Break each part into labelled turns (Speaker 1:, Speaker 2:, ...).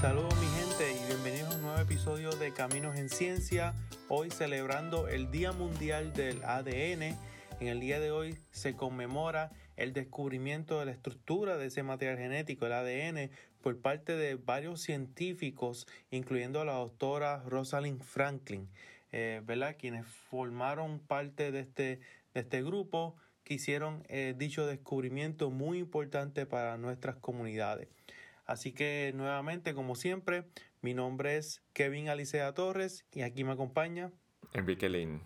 Speaker 1: Saludos mi gente y bienvenidos a un nuevo episodio de Caminos en Ciencia. Hoy celebrando el Día Mundial del ADN. En el día de hoy se conmemora el descubrimiento de la estructura de ese material genético, el ADN, por parte de varios científicos, incluyendo a la doctora Rosalind Franklin, eh, ¿verdad? quienes formaron parte de este, de este grupo que hicieron eh, dicho descubrimiento muy importante para nuestras comunidades. Así que nuevamente, como siempre, mi nombre es Kevin Alicea Torres y aquí me acompaña
Speaker 2: Enrique Lin.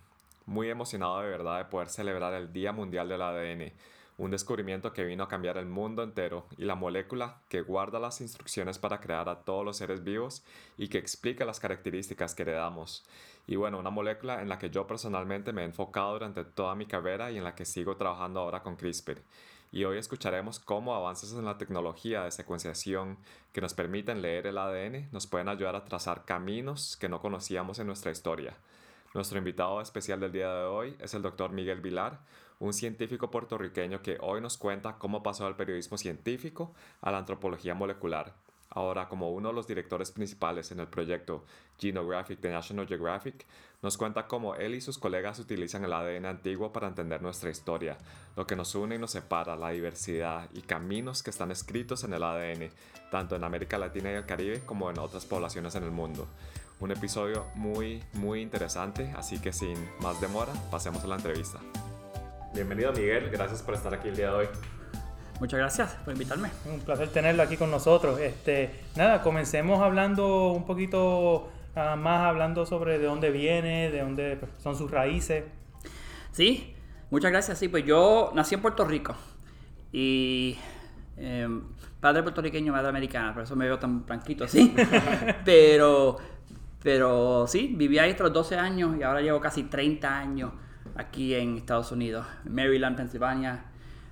Speaker 2: Muy emocionado de verdad de poder celebrar el Día Mundial del ADN, un descubrimiento que vino a cambiar el mundo entero y la molécula que guarda las instrucciones para crear a todos los seres vivos y que explica las características que heredamos. Y bueno, una molécula en la que yo personalmente me he enfocado durante toda mi carrera y en la que sigo trabajando ahora con CRISPR y hoy escucharemos cómo avances en la tecnología de secuenciación que nos permiten leer el ADN nos pueden ayudar a trazar caminos que no conocíamos en nuestra historia. Nuestro invitado especial del día de hoy es el doctor Miguel Vilar, un científico puertorriqueño que hoy nos cuenta cómo pasó del periodismo científico a la antropología molecular ahora como uno de los directores principales en el proyecto Genographic de National Geographic, nos cuenta cómo él y sus colegas utilizan el ADN antiguo para entender nuestra historia, lo que nos une y nos separa, la diversidad y caminos que están escritos en el ADN, tanto en América Latina y el Caribe como en otras poblaciones en el mundo. Un episodio muy, muy interesante, así que sin más demora, pasemos a la entrevista. Bienvenido Miguel, gracias por estar aquí el día de hoy.
Speaker 3: Muchas gracias por invitarme.
Speaker 4: Un placer tenerlo aquí con nosotros. Este, nada, comencemos hablando un poquito uh, más, hablando sobre de dónde viene, de dónde son sus raíces.
Speaker 3: Sí, muchas gracias. Sí, pues yo nací en Puerto Rico y eh, padre puertorriqueño, madre americana, por eso me veo tan blanquito así. pero, pero sí, viví ahí hasta los 12 años y ahora llevo casi 30 años aquí en Estados Unidos, Maryland, Pensilvania,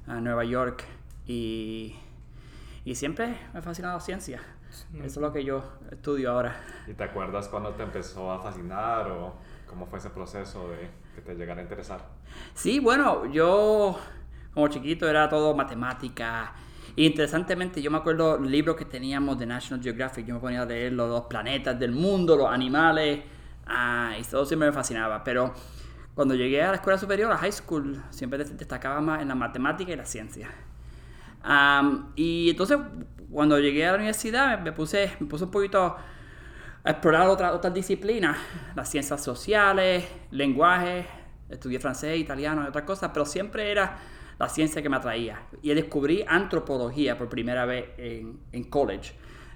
Speaker 3: uh, Nueva York. Y, y siempre me ha fascinado la ciencia. Eso es lo que yo estudio ahora.
Speaker 2: ¿Y te acuerdas cuando te empezó a fascinar o cómo fue ese proceso de que te llegara a interesar?
Speaker 3: Sí, bueno, yo como chiquito era todo matemática. interesantemente, yo me acuerdo libros que teníamos de National Geographic. Yo me ponía a leer los dos planetas del mundo, los animales. Ah, y todo siempre me fascinaba. Pero cuando llegué a la escuela superior, a high school, siempre destacaba más en la matemática y la ciencia y entonces, cuando llegué a la universidad, me puse, me puse un poquito a explorar otras otras disciplinas, las ciencias sociales, lenguaje, estudié francés, italiano y otras cosas, pero siempre era la ciencia que me atraía. Y descubrí antropología por primera vez en, en college.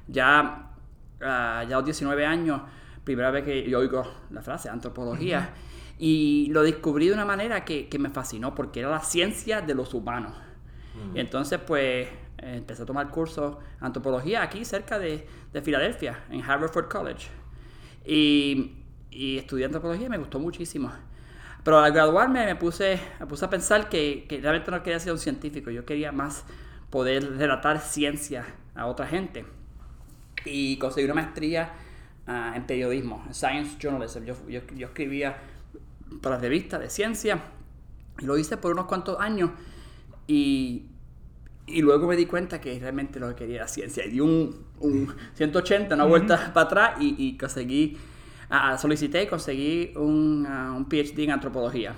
Speaker 3: Ya, uh, ya a los 19 años, primera vez que yo oigo la frase antropología. Y lo descubrí de una manera que, que me fascinó, porque era la ciencia de los humanos. Y entonces, pues, empecé a tomar cursos antropología aquí cerca de, de Filadelfia, en Haverford College. Y, y, estudié antropología y me gustó muchísimo. Pero al graduarme me puse, me puse a pensar que, que realmente no quería ser un científico, yo quería más poder relatar ciencia a otra gente. Y conseguí una maestría uh, en periodismo, en Science Journalism. Yo, yo, yo escribía para revistas de ciencia y lo hice por unos cuantos años y, y luego me di cuenta que realmente lo que quería era ciencia. Y di un, un 180, una vuelta para atrás y, y conseguí, uh, solicité y conseguí un, uh, un, PhD en antropología.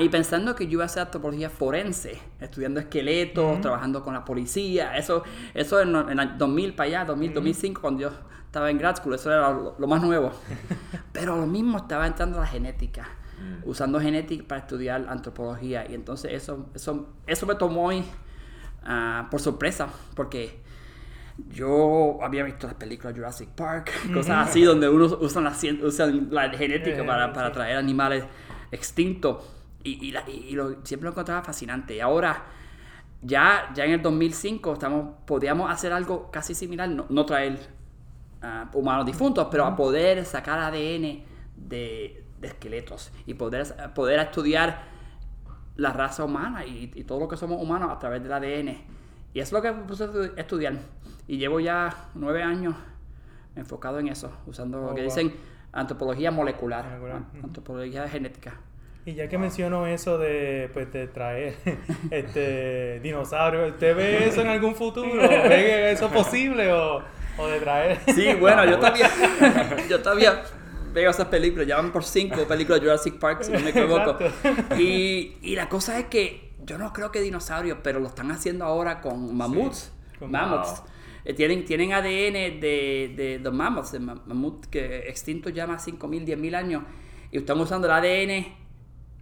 Speaker 3: Y pensando que yo iba a hacer antropología forense, estudiando esqueletos, trabajando con la policía, eso, eso en, en el 2000 para allá, 2000, 2005, cuando yo estaba en grad school, eso era lo, lo más nuevo. Pero lo mismo estaba entrando la genética. Usando genética para estudiar antropología. Y entonces eso, eso, eso me tomó uh, por sorpresa, porque yo había visto las películas Jurassic Park, cosas así, donde uno usa la, usan la genética para, para traer animales extintos. Y, y, y lo, siempre lo encontraba fascinante. Y ahora, ya, ya en el 2005, estamos, podíamos hacer algo casi similar, no, no traer uh, humanos difuntos, pero a poder sacar ADN de, de esqueletos y poder, poder estudiar la raza humana y, todo lo que somos humanos a través del ADN. Y eso es lo que puse a estudiar. Y llevo ya nueve años enfocado en eso, usando lo oh, que dicen antropología molecular, antropología genética.
Speaker 4: Y ya que menciono eso de, pues, de traer este dinosaurio, ¿usted ve eso en algún futuro? ¿Ve eso posible o...? O de traer.
Speaker 3: Sí, bueno, yo todavía, yo todavía veo esas películas, ya van por cinco películas de Jurassic Park, si no me equivoco. Y, y la cosa es que yo no creo que dinosaurios, pero lo están haciendo ahora con mamuts,
Speaker 4: con
Speaker 3: mammoths. Eh, tienen, tienen ADN de, de los mamuts, de ma- mamut que extintos ya más 5.000, 10.000 años, y están usando el ADN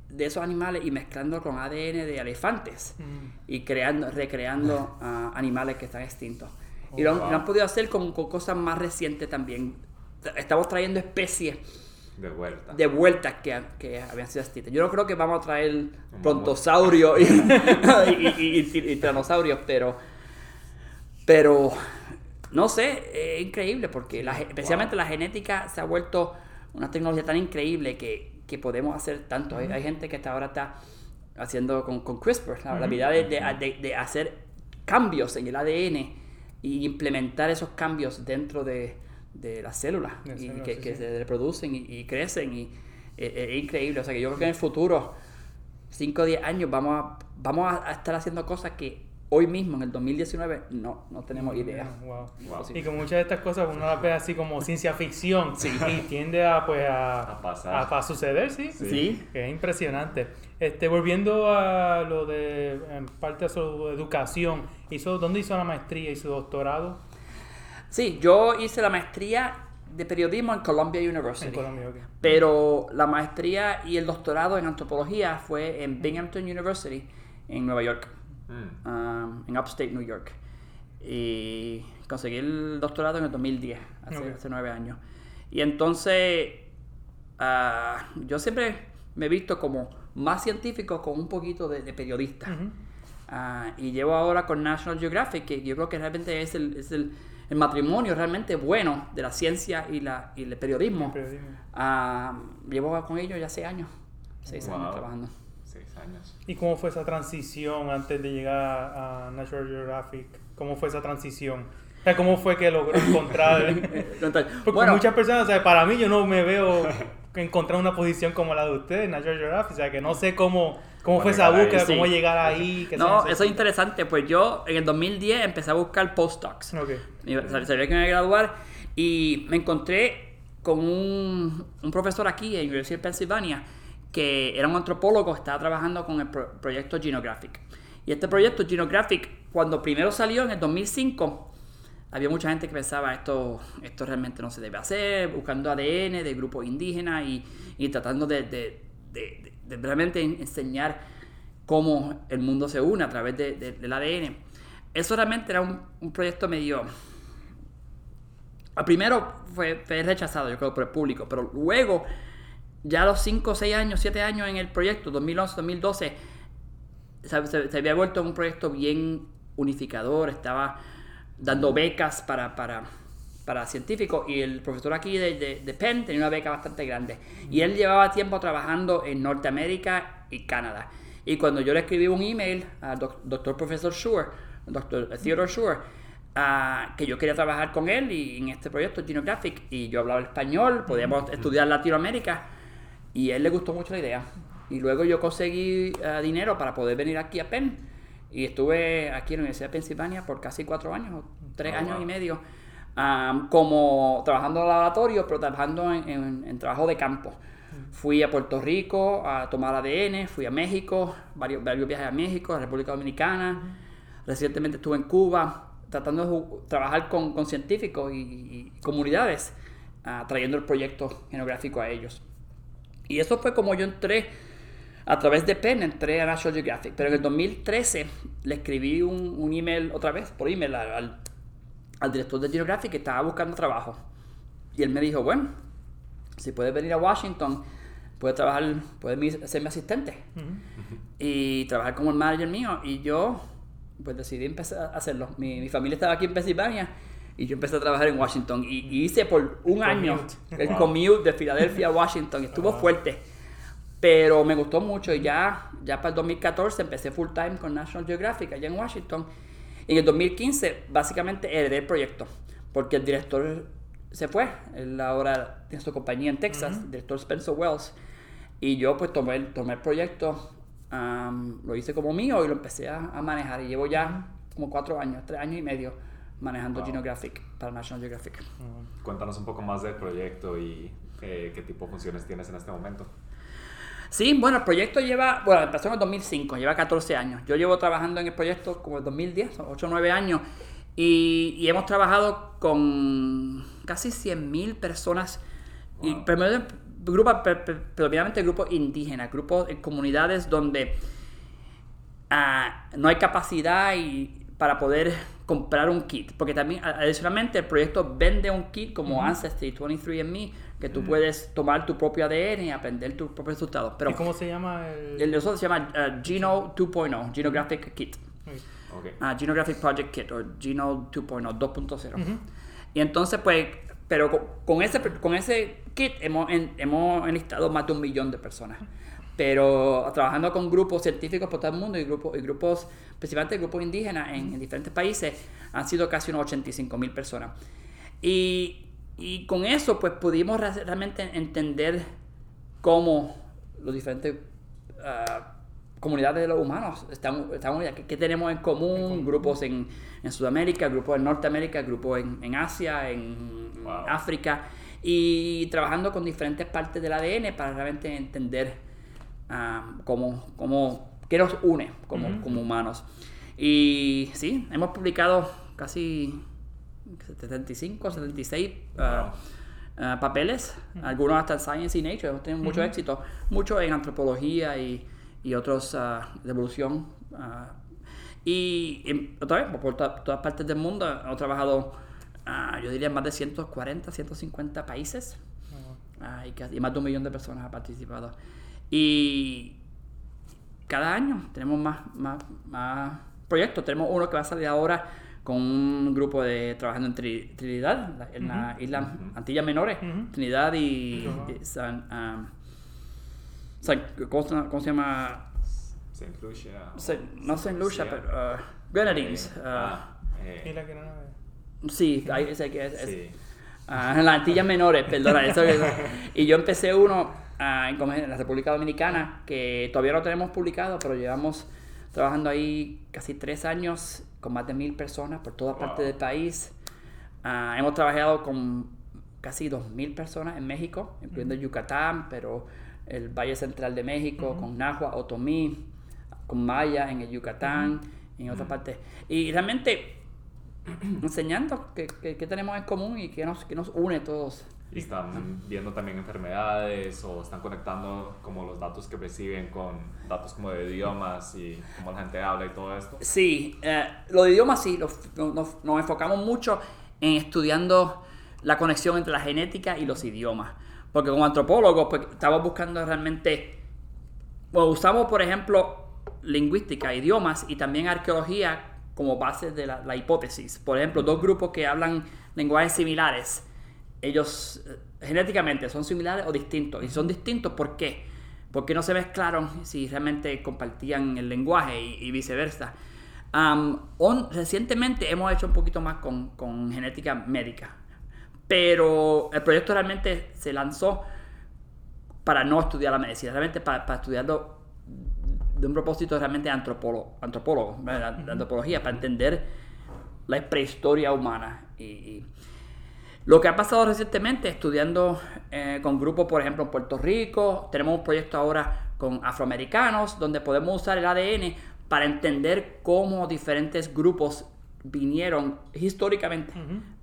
Speaker 3: de esos animales y mezclando con ADN de elefantes
Speaker 4: Mm.
Speaker 3: y creando, recreando ah, animales que están extintos. y lo, han- lo han podido hacer con, con cosas más recientes también. Estamos trayendo especies
Speaker 2: De vuelta.
Speaker 3: de vuelta que, que habían sido extintas. Yo no creo que vamos a traer brontosaurio y, y, y- y- y tiranosaurios, pero, pero no sé, es increíble porque la especialmente la genética se ha vuelto una tecnología tan increíble que, que podemos hacer tanto. Hay, hay gente que hasta ahora está haciendo con, con CRISPR, la, la habilidad de, de- de- de hacer cambios en el ADN y implementar esos cambios dentro de, de las células
Speaker 4: De
Speaker 3: y
Speaker 4: células,
Speaker 3: que,
Speaker 4: sí,
Speaker 3: que
Speaker 4: sí.
Speaker 3: se reproducen y, y crecen y eh, eh, es increíble. O sea que yo creo que en el futuro, 5 o 10 años, vamos a, vamos a, a estar haciendo cosas que hoy mismo, en el 2019, no, no tenemos idea.
Speaker 4: Wow.
Speaker 2: Wow.
Speaker 4: Y que muchas de estas cosas uno las ve así como ciencia ficción y tiende a pues a,
Speaker 2: A pasar.
Speaker 4: a suceder, sí.
Speaker 3: Sí.
Speaker 4: Que es impresionante. Este, volviendo a lo de en parte de su educación, hizo, ¿dónde hizo la maestría y su doctorado?
Speaker 3: Sí, yo hice la maestría de periodismo en Columbia University.
Speaker 4: En Colombia, ok.
Speaker 3: Pero la maestría y el doctorado en antropología fue en Binghamton University, en Nueva York,
Speaker 2: Mm.
Speaker 3: um, en Upstate New York. Y conseguí el doctorado en el 2010, hace, hace nueve años. Y entonces, ah, yo siempre me he visto como más científico con un poquito de, de periodista. Ah, y llevo ahora con National Geographic, que yo creo que realmente es el, es el, el matrimonio realmente bueno de la ciencia y, la, y el periodismo.
Speaker 4: Periodismo.
Speaker 3: Ah, llevo con ellos ya seis años, seis años
Speaker 2: Wow.
Speaker 3: trabajando.
Speaker 2: Seis años.
Speaker 4: ¿Y cómo fue esa transición antes de llegar a, National Geographic? ¿Cómo fue esa transición? O sea, ¿cómo fue que logró encontrar? Porque
Speaker 3: bueno,
Speaker 4: muchas personas, o sea, para mí yo no me veo encontrar una posición como la de ustedes, National Geographic, o sea, que no sé cómo, cómo fue esa búsqueda,
Speaker 3: sí.
Speaker 4: cómo llegar ahí. qué
Speaker 3: no, eso es interesante, pues yo en el 2010 empecé a buscar postdocs.
Speaker 4: Ok.
Speaker 3: Y sab- Sabía que me iba a graduar y me encontré con un, un profesor aquí en Universidad de Pennsylvania que era un antropólogo, estaba trabajando con el pro- proyecto Genographic. Y este proyecto Genographic, cuando primero salió en el 2005, había mucha gente que pensaba esto, esto realmente no se debe hacer, buscando ADN de grupos indígenas y, y tratando de, de- de- de- de realmente en- enseñar cómo el mundo se une a través de- de- del ADN. Eso realmente era un, proyecto medio... Primero fue, rechazado, yo creo, por el público, pero luego, ya a los 5, 6 años, 7 años en el proyecto, 2011, 2012, se, había vuelto un proyecto bien unificador, estaba dando becas para, para científicos y el profesor aquí de, de, de Penn tenía una beca bastante grande y él llevaba tiempo trabajando en Norteamérica y Canadá. Y cuando yo le escribí un email al doc- doctor profesor Schur, doctor Theodore Schur, ah, que yo quería trabajar con él y en este proyecto Genographic y yo hablaba español, podíamos estudiar Latinoamérica y a él le gustó mucho la idea. Y luego yo conseguí eh, dinero para poder venir aquí a Penn. Y estuve aquí en la Universidad de Pensilvania por casi cuatro años, tres
Speaker 2: Oh,
Speaker 3: años
Speaker 2: wow.
Speaker 3: y medio, am, como trabajando en laboratorio, pero trabajando en, en- en trabajo de campo. Fui a Puerto Rico a tomar ADN, fui a México, varios, varios viajes a México, a República Dominicana. Recientemente estuve en Cuba tratando de trabajar con, con científicos y, y comunidades, ah, trayendo el proyecto genográfico a ellos. Y eso fue como yo entré a través de Penn, entré a National Geographic. Pero en el 2013 le escribí un, un email otra vez, por email, al, al- al director de Geographic que estaba buscando trabajo. Y él me dijo, bueno, si puedes venir a Washington, puedes trabajar, puedes ser mi asistente. Y trabajar como el manager mío. Y yo, pues decidí empezar a hacerlo. Mi, mi familia estaba aquí en Pensilvania. Y yo empecé a trabajar en Washington. Y, y hice por un año
Speaker 4: commute.
Speaker 3: el
Speaker 2: Wow.
Speaker 3: commute de Filadelfia a Washington. Estuvo fuerte. Pero me gustó mucho y ya, ya para el 2014 empecé full time con National Geographic allá en Washington. En el 2015 básicamente heredé el proyecto porque el director se fue. Él ahora tiene su compañía en Texas, el director Spencer Wells. Y yo pues tomé, el- tomé el proyecto, am, lo hice como mío y lo empecé a, a manejar. Y llevo ya como cuatro años, tres años y medio manejando
Speaker 2: Wow.
Speaker 3: Genographic para National Geographic.
Speaker 2: Cuéntanos un poco más del proyecto y eh, qué tipo de funciones tienes en este momento.
Speaker 3: Sí, bueno, el proyecto lleva, bueno, empezó en el 2005, lleva 14 años. Yo llevo trabajando en el proyecto como el 2010, 8 o 9 años, y, y hemos trabajado con casi 100.000 personas, y
Speaker 2: Wow.
Speaker 3: pre- pre- predominantemente grupos indígenas, grupos en comunidades donde ah, no hay capacidad y, para poder comprar un kit. Porque también, adicionalmente, el proyecto vende un kit como Ancestry 23andMe, que tú puedes tomar tu propio ADN y aprender tus propios resultados. Pero
Speaker 4: ¿Y cómo se llama el...?
Speaker 3: el de nosotros se llama ah, Geno 2.0, Genographic Kit.
Speaker 2: Ok.
Speaker 3: Ah, Genographic Project Kit o Geno 2.0, 2.0. Y entonces, pues, pero con, con ese, con ese kit hemos, en- hemos enlistado más de un millón de personas. Pero trabajando con grupos científicos por todo el mundo y grupos, y grupos principalmente grupos indígenas en, en diferentes países, han sido casi unos 85 mil personas. Y, y con eso, pues pudimos re- realmente entender cómo los diferentes ah, comunidades de los humanos están, están. ¿Qué, tenemos en común? Grupos en, en Sudamérica, grupos en Norteamérica, grupos en, en Asia, en
Speaker 2: Wow.
Speaker 3: África. Y trabajando con diferentes partes del ADN para realmente entender ah, cómo, cómo, qué nos une como, como humanos. Y sí, hemos publicado casi 75, 76 ah, ah, papeles, algunos hasta en Science y Nature, hemos tenido mucho éxito, mucho en antropología y, y otros ah, de evolución. ah. y em, otra vez, por to- todas partes del mundo, hemos trabajado, yo diría, en más de 140, 150 países. Ah, y, casi- y más de un millón de personas han participado. Y cada año tenemos más, más, más proyectos. Tenemos uno que va a salir ahora con un grupo de trabajando en Tri- Trinidad, la- en las islas Antillas Menores, Trinidad y, y San, ah, San- ¿cómo, se, cómo se llama?
Speaker 2: Saint Lucia.
Speaker 3: Sa- no Saint Lucia,
Speaker 2: Lucia.
Speaker 3: pero ah, Grenadines.
Speaker 2: Eh,
Speaker 3: ah,
Speaker 2: ah, eh,
Speaker 4: Y la que no la ve.
Speaker 3: sí, ahí que es- es-
Speaker 2: sí.
Speaker 3: Ah, en las Antillas Menores, perdona. eso que- y yo empecé uno ah, en, en la República Dominicana, que todavía no tenemos publicado, pero llevamos trabajando ahí casi tres años con más de mil personas por toda parte
Speaker 2: Wow.
Speaker 3: del país. Ah, hemos trabajado con casi dos mil personas en México, incluyendo Yucatán, pero el Valle Central de México, con Nahua, Otomí, con Maya en el Yucatán, en otras partes. Y realmente enseñando qué, tenemos en común y qué nos, qué nos une todos.
Speaker 2: Y están viendo también enfermedades o están conectando como los datos que reciben con datos como de idiomas y cómo la gente habla y todo esto.
Speaker 3: Sí, eh, lo de idiomas sí, nos, nos enfocamos mucho en estudiando la conexión entre la genética y los idiomas. Porque como antropólogos, pues estamos buscando realmente, bueno, usamos por ejemplo lingüística, idiomas y también arqueología como base de la, la hipótesis. Por ejemplo, dos grupos que hablan lenguajes similares, ellos eh, genéticamente son similares o distintos. Y son distintos, ¿por qué? Porque no se mezclaron si realmente compartían el lenguaje y, y viceversa. On- recientemente hemos hecho un poquito más con, con genética médica, pero el proyecto realmente se lanzó para no estudiar la medicina, realmente para, para estudiarlo de un propósito realmente antropólogo, antropólogo de antropología, para entender la prehistoria humana. Y, y lo que ha pasado recientemente, estudiando eh, con grupos, por ejemplo, en Puerto Rico, tenemos un proyecto ahora con afroamericanos, donde podemos usar el ADN para entender cómo diferentes grupos vinieron históricamente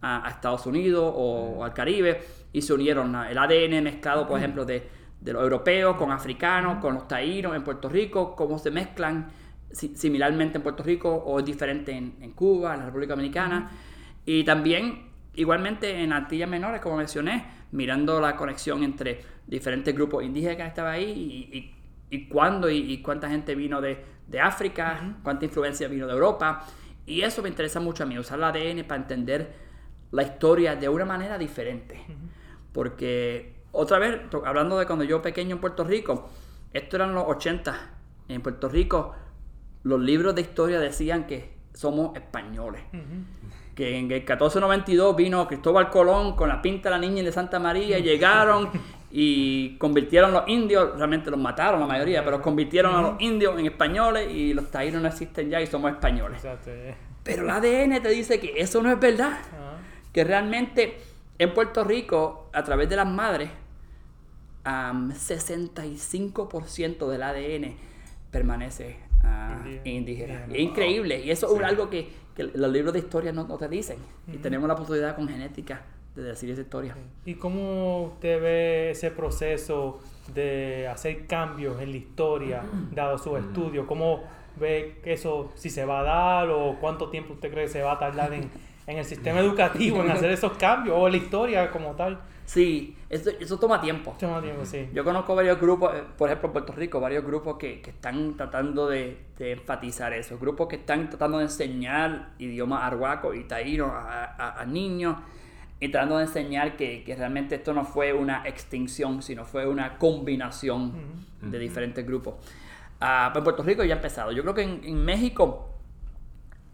Speaker 3: a, a Estados Unidos o, al Caribe y se unieron. a- El ADN mezclado, por ejemplo, de, de los europeos con africanos, con los taínos en Puerto Rico, cómo se mezclan si- similarmente en Puerto Rico o es diferente en, en Cuba, en la República Dominicana. Y también, igualmente en Antillas Menores, como mencioné, mirando la conexión entre diferentes grupos indígenas que estaban ahí y, y, y cuándo y, y cuánta gente vino de, de África, cuánta influencia vino de Europa. Y eso me interesa mucho a mí, usar el ADN para entender la historia de una manera diferente. Porque, otra vez, hablando de cuando yo pequeño en Puerto Rico, esto eran los 80. En Puerto Rico, los libros de historia decían que somos españoles. Que en el 1492 vino Cristóbal Colón con la pinta de la niña y de Santa María, llegaron y convirtieron los indios, realmente los mataron la mayoría, pero convirtieron a los indios en españoles y los taínos no existen ya y somos españoles.
Speaker 4: Exacto. eh.
Speaker 3: Pero el ADN te dice que eso no es verdad.
Speaker 4: Ajá.
Speaker 3: Que realmente en Puerto Rico, a través de las madres, am, 65% del ADN permanece ah,
Speaker 4: Indígena.
Speaker 3: indígena. Es increíble. Y eso es algo que, que los libros de historia no, no te dicen. Y tenemos la posibilidad con genética de decir esa historia.
Speaker 4: ¿Y cómo usted ve ese proceso de hacer cambios en la historia, dado su estudio? ¿Cómo ve eso, si se va a dar o cuánto tiempo usted cree que se va a tardar en, en el sistema educativo en hacer esos cambios o en la historia como tal?
Speaker 3: Sí, eso, eso toma tiempo.
Speaker 4: Más tiempo, sí.
Speaker 3: Yo conozco varios grupos, eh, por ejemplo en Puerto Rico, varios grupos que, que están tratando de, de enfatizar eso. Grupos que están tratando de enseñar idioma arhuaco y taíno a, a- a niños y tratando de enseñar que, que realmente esto no fue una extinción, sino fue una combinación de diferentes grupos. Pero en Puerto Rico ya ha empezado. Yo creo que en, en México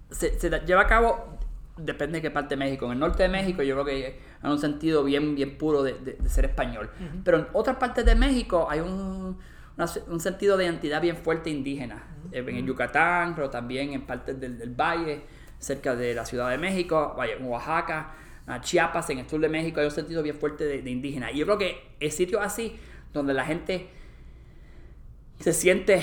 Speaker 3: se, se lleva a cabo, depende de qué parte de México. En el norte de México yo creo que hay un sentido bien, bien puro de, de- de ser español. Pero en otras partes de México hay un, una un sentido de identidad bien fuerte indígena. En el Yucatán, pero también en partes del, del valle, cerca de la Ciudad de México, en Oaxaca, a Chiapas, en el sur de México, hay un sentido bien fuerte de, de indígena. Y yo creo que es sitio así donde la gente se siente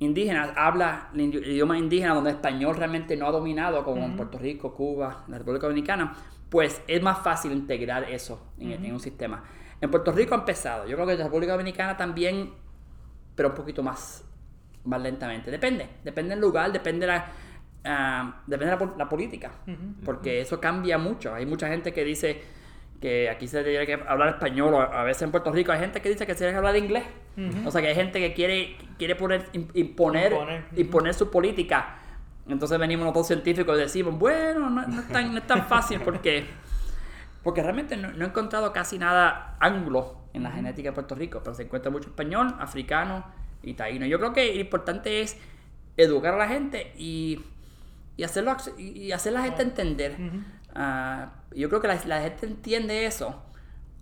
Speaker 3: indígena, habla el idioma indígena donde el español realmente no ha dominado, como en Puerto Rico, Cuba, la República Dominicana, pues es más fácil integrar eso en, en un sistema. En Puerto Rico ha empezado, yo creo que en la República Dominicana también, pero un poquito más, más lentamente. Depende, depende del lugar, depende de la, ah, depende de la, pol- la política, porque eso cambia mucho. Hay mucha gente que dice que aquí se tiene que hablar español, o a veces en Puerto Rico hay gente que dice que se tiene que hablar inglés. O sea que hay gente que quiere, quiere poner, im- imponer,
Speaker 4: Imponer,
Speaker 3: imponer su política. Entonces venimos nosotros científicos y decimos, bueno, no, no es, tan, no es tan fácil porque, porque realmente no, no he encontrado casi nada anglo en la genética de Puerto Rico, pero se encuentra mucho español, africano y taíno. Yo creo que lo importante es educar a la gente y, y, hacerlo, ac- y hacer la gente entender. Ah, yo creo que la, la gente entiende eso.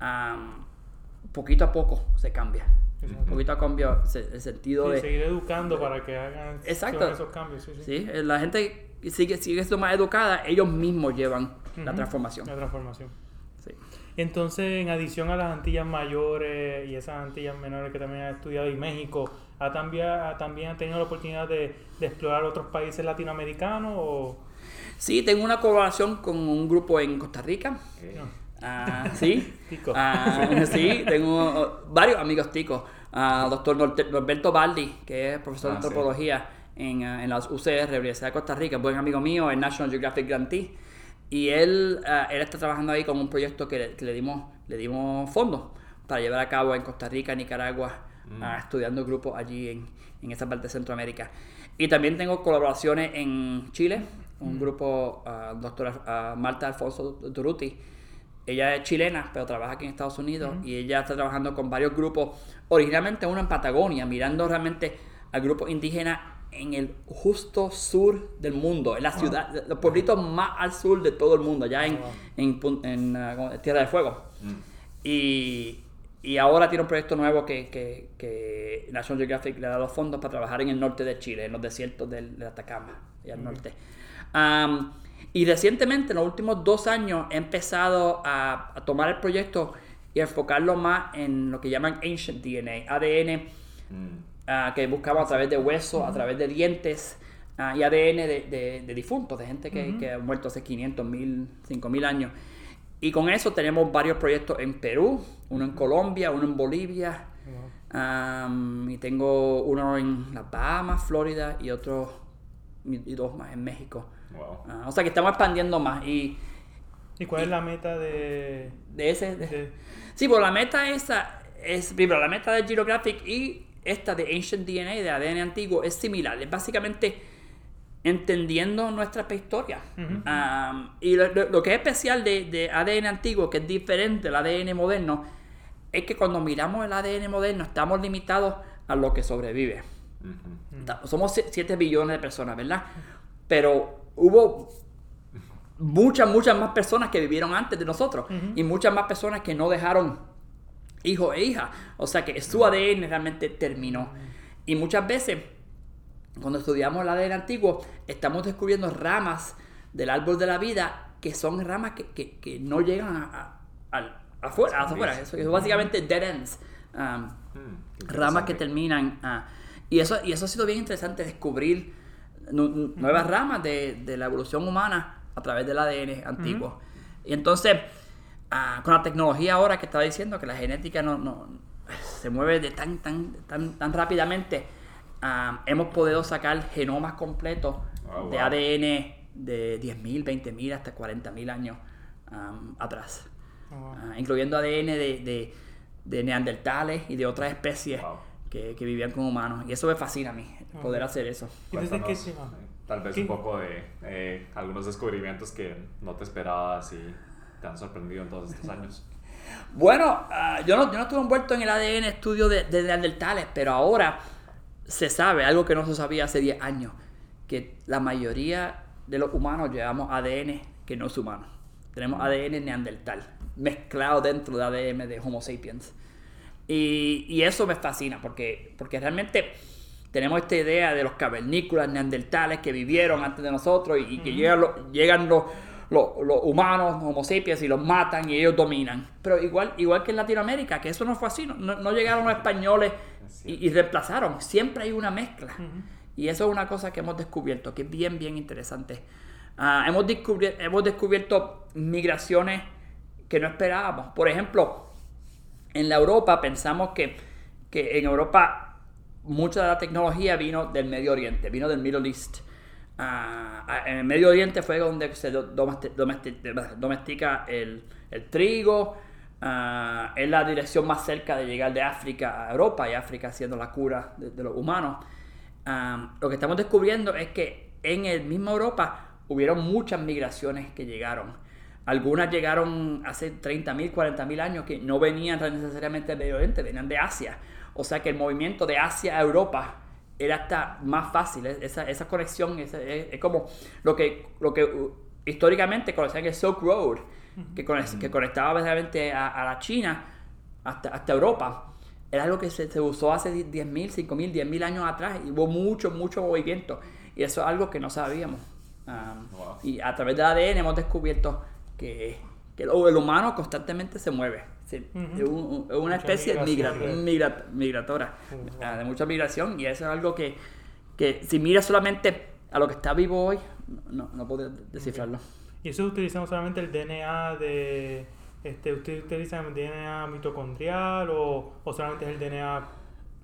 Speaker 3: ah, poquito a poco se cambia. Poquito a cambio se- el sentido
Speaker 4: Sí,
Speaker 3: de...
Speaker 4: seguir educando para que hagan
Speaker 3: Exacto.
Speaker 4: esos cambios. Sí, sí.
Speaker 3: Sí, eh, la gente sigue, sigue siendo más educada, ellos mismos llevan la transformación.
Speaker 4: La transformación.
Speaker 3: Sí.
Speaker 4: Entonces, en adición a las Antillas mayores y esas Antillas menores que también ha estudiado y México, ¿ha también, ha, también ha tenido la oportunidad de, de explorar otros países latinoamericanos? O...
Speaker 3: Sí, tengo una colaboración con un grupo en Costa Rica.
Speaker 4: No.
Speaker 3: Ah, sí.
Speaker 4: Tico.
Speaker 3: Ah, sí, tengo uh, varios amigos ticos. Ah, doctor Norberto Baldi, que es profesor de
Speaker 2: Ah, sí.
Speaker 3: antropología en, ah, en la UCR, Universidad de Costa Rica, buen amigo mío, en National Geographic Grantee. Y él, él está trabajando ahí con un proyecto que, le- que le dimos le dimos fondos para llevar a cabo en Costa Rica, Nicaragua, ah, estudiando grupos allí en, en esa parte de Centroamérica. Y también tengo colaboraciones en Chile, un grupo, ah, doctora Marta Alfonso Duruti. Ella es chilena, pero trabaja aquí en Estados Unidos y ella está trabajando con varios grupos, originalmente uno en Patagonia, mirando realmente al grupo indígena en el justo sur del mundo, en la ciudad, los pueblitos más al sur de todo el mundo, allá en,
Speaker 4: Wow.
Speaker 3: en, ah. Tierra del Fuego. Y, y ahora tiene un proyecto nuevo que, que, que National Geographic le da los fondos para trabajar en el norte de Chile, en los desiertos del, del Atacama, allá al norte. Y recientemente, en los últimos dos años, he empezado a, a tomar el proyecto y a enfocarlo más en lo que llaman Ancient DNA, ADN, ah, que buscamos a través de huesos, a través de dientes ah, y ADN de, de- de difuntos, de gente que, que ha muerto hace 500, 1000, 5000 años. Y con eso tenemos varios proyectos en Perú, uno en Colombia, uno en Bolivia, am, y tengo uno en las Bahamas, Florida y otro y dos más en México.
Speaker 2: Wow.
Speaker 3: Ah, o sea que estamos expandiendo más y
Speaker 4: ¿Y cuál es la meta de...?
Speaker 3: de ese... de-
Speaker 4: de-
Speaker 3: Sí, pero la meta esa es, primero, la meta de Girographic y esta de Ancient DNA, de ADN antiguo, es similar. Es básicamente entendiendo nuestra prehistoria. Um, y lo, lo- lo que es especial de, de ADN antiguo, que es diferente del ADN moderno, es que cuando miramos el ADN moderno estamos limitados a lo que sobrevive. Somos 7 billones de personas, ¿verdad? Pero hubo muchas, muchas más personas que vivieron antes de nosotros y muchas más personas que no dejaron hijo e hija. O sea que su ADN realmente terminó. Y muchas veces, cuando estudiamos el ADN antiguo, estamos descubriendo ramas del árbol de la vida que son ramas que, que, que no llegan a, a, a- afuera. afuera. Eso es básicamente dead ends. Um,
Speaker 2: Mm,
Speaker 3: ramas que terminan. ah, y, eso, y eso ha sido bien interesante, descubrir nuevas ramas de, de la evolución humana a través del ADN antiguo. Y entonces, ah, con la tecnología ahora que estaba diciendo que la genética no, no- se mueve de tan, tan, tan, tan rápidamente, ah, hemos podido sacar genomas completos
Speaker 2: Oh,
Speaker 3: de
Speaker 2: wow.
Speaker 3: ADN de 10.000, 20.000 hasta 40.000 años ah, atrás
Speaker 4: Oh,
Speaker 3: ah, incluyendo ADN de, de, de neandertales y de otras especies
Speaker 2: Wow.
Speaker 3: que, que vivían con humanos. Y eso me fascina a mí, poder hacer eso.
Speaker 4: ¿Y desde qué tema?
Speaker 2: eh, Tal vez
Speaker 4: ¿Qué?
Speaker 2: un poco de eh, algunos descubrimientos que no te esperabas y te han sorprendido en todos estos años.
Speaker 3: Bueno, ah, yo, no, yo no estuve envuelto en el ADN estudio de, de neandertales, pero ahora se sabe, algo que no se sabía hace 10 años, que la mayoría de los humanos llevamos ADN que no es humano. Tenemos ADN neandertal, mezclado dentro de ADN de Homo sapiens. Y, y eso me fascina, porque, porque realmente tenemos esta idea de los cavernícolas neandertales que vivieron antes de nosotros y, y que llegan, los, llegan los, los, los humanos, Homo sapiens, y los matan y ellos dominan. Pero igual, igual que en Latinoamérica, que eso no fue así, no, no- llegaron los españoles y, y reemplazaron. Siempre hay una mezcla. Y eso es una cosa que hemos descubierto, que es bien, bien interesante. Ah, hemos, descubri- hemos descubierto migraciones que no esperábamos. Por ejemplo, en la Europa pensamos que, que en Europa mucha de la tecnología vino del Medio Oriente, vino del Middle East. Ah, ah, en el Medio Oriente fue donde se do- domesti- domesti- domestica el, trigo. ah, es la dirección más cerca de llegar de África a Europa y África siendo la cura de, los humanos. Lo que estamos descubriendo es que en el mismo Europa hubieron muchas migraciones que llegaron. Algunas llegaron hace 30.000, 40.000 años que no venían necesariamente del Medio Oriente, venían de Asia. O sea que el movimiento de Asia a Europa era hasta más fácil. Es- Esa, esa conexión esa- es, es como lo que, lo que uh, históricamente conocían el Silk Road, que, conec- que conectaba verdaderamente a, a la China hasta, hasta Europa. Era algo que se, se usó hace 10.000, 5.000, 10.000 años atrás y hubo mucho, mucho movimiento. Y eso es algo que no sabíamos. Um,
Speaker 2: Wow.
Speaker 3: Y a través del ADN hemos descubierto que, que el humano constantemente se mueve. Sí, es, un- es una especie migra-
Speaker 4: migración.
Speaker 3: migra- migratora, ah, de mucha migración. Y eso es algo que, que si miras solamente a lo que está vivo hoy, no, no puedes descifrarlo.
Speaker 4: Y eso utilizamos solamente el DNA de... Este, ¿Ustedes utilizan el DNA mitocondrial o, o solamente es el DNA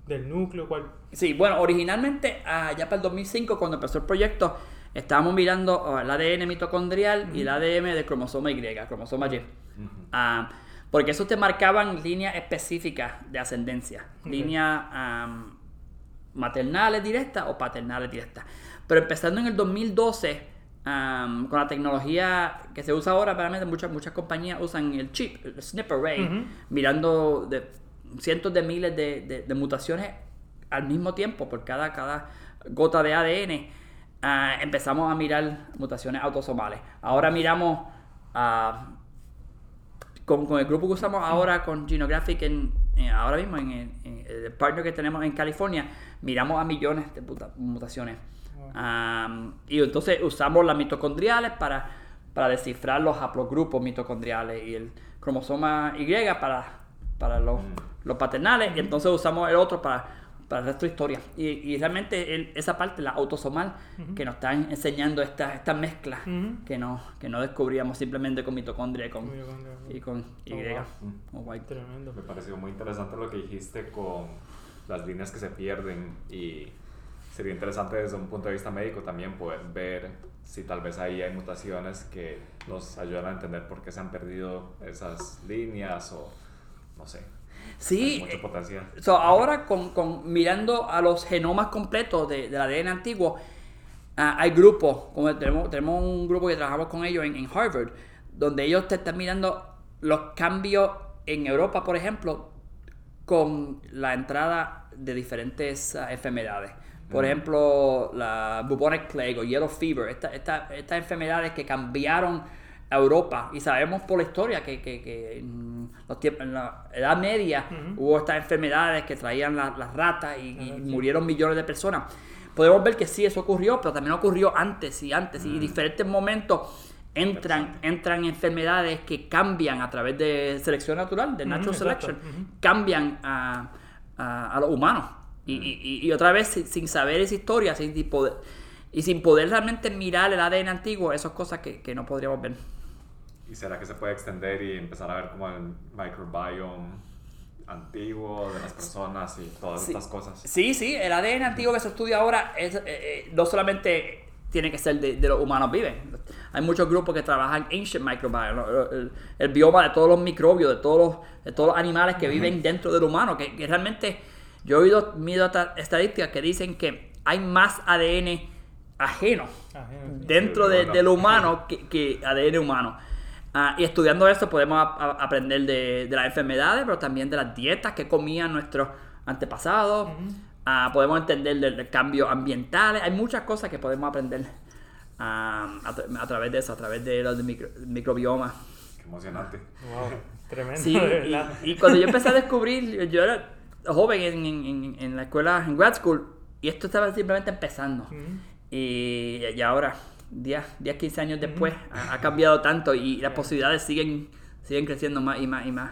Speaker 4: del núcleo? ¿Cuál?
Speaker 3: Sí, bueno, originalmente, ah, ya para el 2005, cuando empezó el proyecto, estábamos mirando oh, el ADN mitocondrial y el ADN de cromosoma Y, cromosoma Y. Ah, porque eso te marcaban líneas específicas de ascendencia, líneas am, maternales directas o paternales directas. Pero empezando en el 2012, am, con la tecnología que se usa ahora, realmente muchas, muchas compañías usan el chip, el snip array, mirando de cientos de miles de, de- de mutaciones al mismo tiempo por cada, cada gota de ADN. Ah, empezamos a mirar mutaciones autosomales. Ahora miramos ah, con, con el grupo que usamos ahora con Genographic, en, en- ahora mismo en, el- en el partner que tenemos en California, miramos a millones de muta- mutaciones. Y entonces usamos las mitocondriales para, para descifrar los haplogrupos mitocondriales y el cromosoma Y para, para los, los paternales, y entonces usamos el otro para, para el resto de historia. Y, y realmente el- esa parte, la autosomal, que nos están enseñando estas estas mezclas
Speaker 4: Ujú.
Speaker 3: que, no, que no descubríamos simplemente con mitocondria y con,
Speaker 4: Mitocondria.
Speaker 3: y con Y.
Speaker 4: Oh,
Speaker 3: white.
Speaker 4: Tremendo.
Speaker 2: Me pareció muy interesante lo que dijiste con las líneas que se pierden y sería interesante desde un punto de vista médico también poder ver si tal vez ahí hay mutaciones que nos ayudan a entender por qué se han perdido esas líneas o no sé.
Speaker 3: Sí,
Speaker 2: mucho potencial.
Speaker 3: So, ahora con, con- mirando a los genomas completos de, del ADN antiguo, ah, hay grupos, como tenemos, tenemos un grupo que trabajamos con ellos en, en Harvard, donde ellos te están mirando los cambios en Europa, por ejemplo, con la entrada de diferentes ah, enfermedades. Por ejemplo, la bubonic plague o yellow fever, esta- esta- estas enfermedades que cambiaron Europa. Y sabemos por la historia que, que, que en, los tiempos- en la Edad Media hubo estas enfermedades que traían la- las ratas y, y murieron millones de personas. Podemos ver que sí, eso ocurrió, pero también ocurrió antes y antes. Y en diferentes momentos entran, entran enfermedades que cambian a través de selección natural, de natural selection, cambian a, a- a los humanos. Y, y- y otra vez, sin, sin saber esa historia, sin y poder, y sin poder realmente mirar el ADN antiguo, esas cosas que, que no podríamos ver.
Speaker 2: ¿Y será que se puede extender y empezar a ver como el microbiome antiguo de las personas y todas
Speaker 3: Sí.
Speaker 2: estas cosas?
Speaker 3: Sí, sí, el ADN antiguo que se estudia ahora es, eh, eh, no solamente tiene que ser de, de los humanos viven. Hay muchos grupos que trabajan ancient microbiome, ¿no? el, el bioma de todos los microbios, de todos los, de todos los animales que viven dentro del humano, que, que realmente yo he oído estadísticas que dicen que hay más ADN ajeno
Speaker 4: Ajeno,
Speaker 3: dentro
Speaker 2: Sí,
Speaker 3: de-
Speaker 2: bueno.
Speaker 3: del humano que, que ADN humano. Ah, y estudiando esto podemos a- a- aprender de, de las enfermedades, pero también de las dietas que comían nuestros antepasados. Ah, podemos entender del, del cambio ambiental. Hay muchas cosas que podemos aprender ah, a, tra- a través de eso, a través de los de micro- microbiomas.
Speaker 2: Qué emocionante.
Speaker 4: Wow, tremendo,
Speaker 3: Sí, y, y cuando yo empecé a descubrir, yo era joven en, en- en- en la escuela, en grad school, y esto estaba simplemente empezando. Y, y ahora, 10, 10, 15 años después, ha, ha cambiado tanto y las posibilidades siguen, siguen creciendo más y más y más.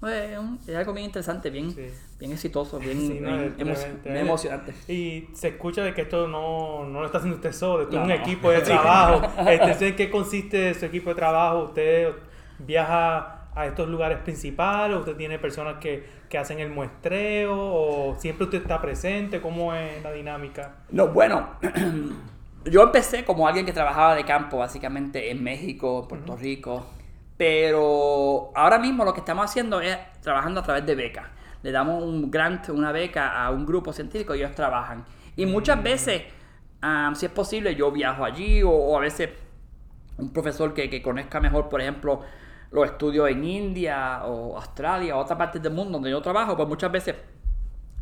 Speaker 3: Pues, es, un- es algo bien interesante, bien,
Speaker 4: Sí.
Speaker 3: bien exitoso, bien,
Speaker 4: Sí, no,
Speaker 3: bien
Speaker 4: es
Speaker 3: emo- bien emocionante.
Speaker 4: Y se escucha de que esto no, no lo está haciendo usted solo, esto es
Speaker 3: No,
Speaker 4: un
Speaker 3: no.
Speaker 4: equipo de trabajo. Este, ¿En qué consiste su equipo de trabajo? ¿Usted viaja a estos lugares principales? ¿Usted tiene personas que, que hacen el muestreo? ¿O siempre usted está presente? ¿Cómo es la dinámica?
Speaker 3: No, bueno, yo empecé como alguien que trabajaba de campo, básicamente en México, Puerto Rico, pero ahora mismo lo que estamos haciendo es trabajando a través de becas. Le damos un grant, una beca a un grupo científico y ellos trabajan. Y muchas veces, ah, si es posible, yo viajo allí o, o a veces un profesor que, que conozca mejor, por ejemplo, los estudios en India o Australia o otras partes del mundo donde yo trabajo, pues muchas veces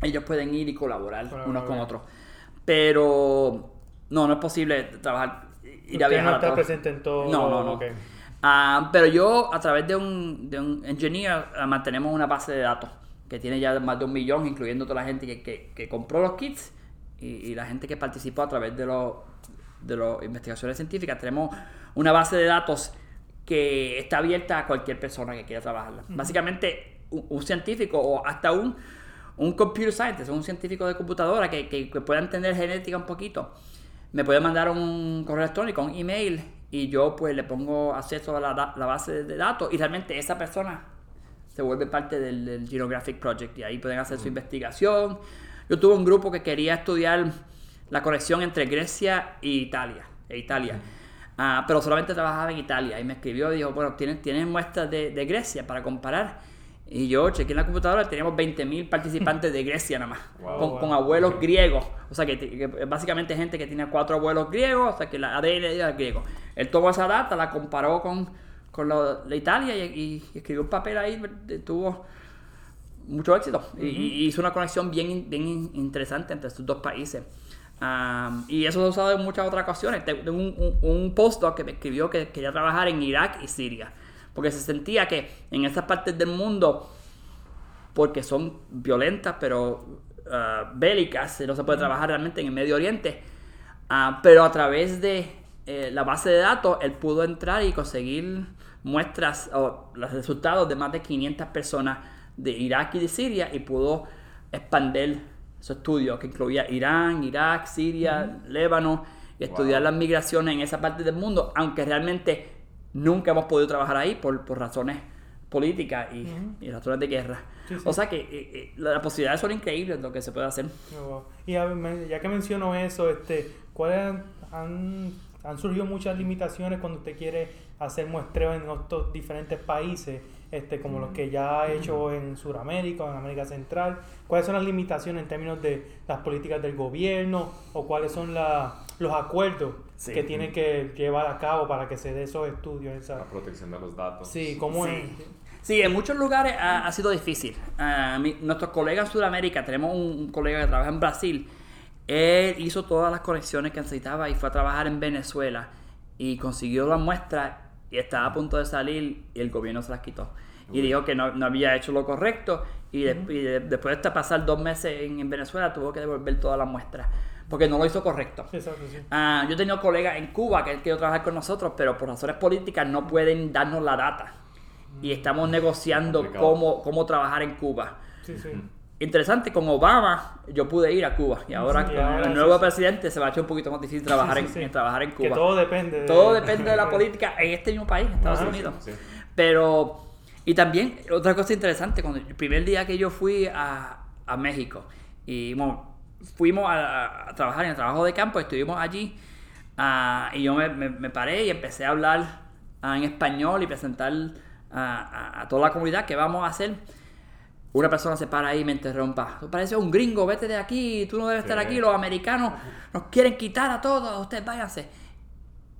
Speaker 3: ellos pueden ir y colaborar
Speaker 4: Colaborar.
Speaker 3: unos con otros. Pero no, no es posible trabajar, ir a viajar
Speaker 4: no está presente en todo.
Speaker 3: No, no, no. Ah, pero yo, a través de un, de un engineer, ah, mantenemos una base de datos que tiene ya más de un millón, incluyendo toda la gente que, que- que compró los kits y, y la gente que participó a través de los de las investigaciones científicas. Tenemos una base de datos que está abierta a cualquier persona que quiera trabajarla. Básicamente, un, un científico o hasta un, un computer scientist, un científico de computadora que, que, que pueda entender genética un poquito, me puede mandar un correo electrónico, un email, y yo pues le pongo acceso a la, base de datos y realmente esa persona se vuelve parte del, del Genographic Project y ahí pueden hacer su investigación. Yo tuve un grupo que quería estudiar la conexión entre Grecia e Italia, e Italia. Ah, pero solamente trabajaba en Italia y me escribió y dijo, bueno, ¿tienes, tienes muestras de, de Grecia para comparar? Y yo chequeé en la computadora, teníamos 20.000 participantes de Grecia nada más,
Speaker 2: Wow.
Speaker 3: con, con abuelos griegos. O sea, que, que básicamente gente que tiene cuatro abuelos griegos, o sea, que la ADN era griego. Él tomó esa data, la comparó con, con lo de Italia y, y escribió un papel ahí, tuvo mucho éxito. Y- y, hizo una conexión bien, bien interesante entre estos dos países. Y eso lo he usado en muchas otras ocasiones. Tengo un, un, un postdoc que me escribió que quería trabajar en Irak y Siria. Porque se sentía que en esas partes del mundo, porque son violentas, pero ah, bélicas, no se puede trabajar realmente en el Medio Oriente. Ah, pero a través de eh, la base de datos, él pudo entrar y conseguir muestras o los resultados de más de 500 personas de Irak y de Siria y pudo expandir su estudio que incluía Irán, Irak, Siria, Líbano y estudiar
Speaker 2: Wow.
Speaker 3: las migraciones en esa parte del mundo, aunque realmente nunca hemos podido trabajar ahí por, por razones políticas y, y razones de guerra.
Speaker 4: Sí, sí.
Speaker 3: O sea que eh, eh, las posibilidades son increíbles lo que se puede hacer.
Speaker 4: Oh. Y a- me- ya que menciono eso, este, ¿cuáles han, han, surgido muchas limitaciones cuando usted quiere hacer muestreo en estos diferentes países, este, como los que ya ha hecho en Sudamérica o en América Central? ¿Cuáles son las limitaciones en términos de las políticas del gobierno o cuáles son la- los acuerdos
Speaker 3: Sí.
Speaker 4: que tienen que llevar a cabo para que se dé esos estudios? esa-
Speaker 2: La protección de los datos.
Speaker 4: Sí, ¿cómo
Speaker 3: Sí.
Speaker 4: es?
Speaker 3: Sí, en muchos lugares ha, ha sido difícil. Ah, mi- nuestros colegas en Sudamérica, tenemos un, un colega que trabaja en Brasil, él hizo todas las conexiones que necesitaba y fue a trabajar en Venezuela. y consiguió las muestras y estaba a punto de salir y el gobierno se las quitó. Y dijo que no, no había hecho lo correcto y, de- y de- después de pasar dos meses en, en Venezuela tuvo que devolver todas las muestras porque no lo hizo correcto.
Speaker 4: Exacto, sí.
Speaker 3: Ah, yo he tenido colegas en Cuba que han querido trabajar con nosotros, pero por razones políticas no pueden darnos la data. Y estamos negociando cómo, cómo trabajar en Cuba.
Speaker 4: Sí, sí.
Speaker 3: Interesante, con Obama yo pude ir a Cuba y ahora
Speaker 4: Sí,
Speaker 3: con
Speaker 4: ahora
Speaker 3: el nuevo
Speaker 4: sí.
Speaker 3: presidente se va a hacer un poquito más difícil trabajar,
Speaker 4: Sí, sí,
Speaker 3: en,
Speaker 4: sí.
Speaker 3: en trabajar en
Speaker 4: Que
Speaker 3: Cuba.
Speaker 4: todo depende de...
Speaker 3: Todo depende de la política en este mismo país, Estados Unidos.
Speaker 2: sí, sí.
Speaker 3: Pero, y también, otra cosa interesante, cuando el primer día que yo fui a, a México, y bueno, fuimos a, a trabajar en el trabajo de campo, estuvimos allí, ah, y yo me, me- me paré y empecé a hablar ah, en español y presentar a, a- a toda la comunidad qué vamos a hacer. Una persona se para ahí y me interrumpa. Tú pareces un gringo, vete de aquí, tú no debes estar aquí, los americanos nos quieren quitar a todos, ustedes váyanse.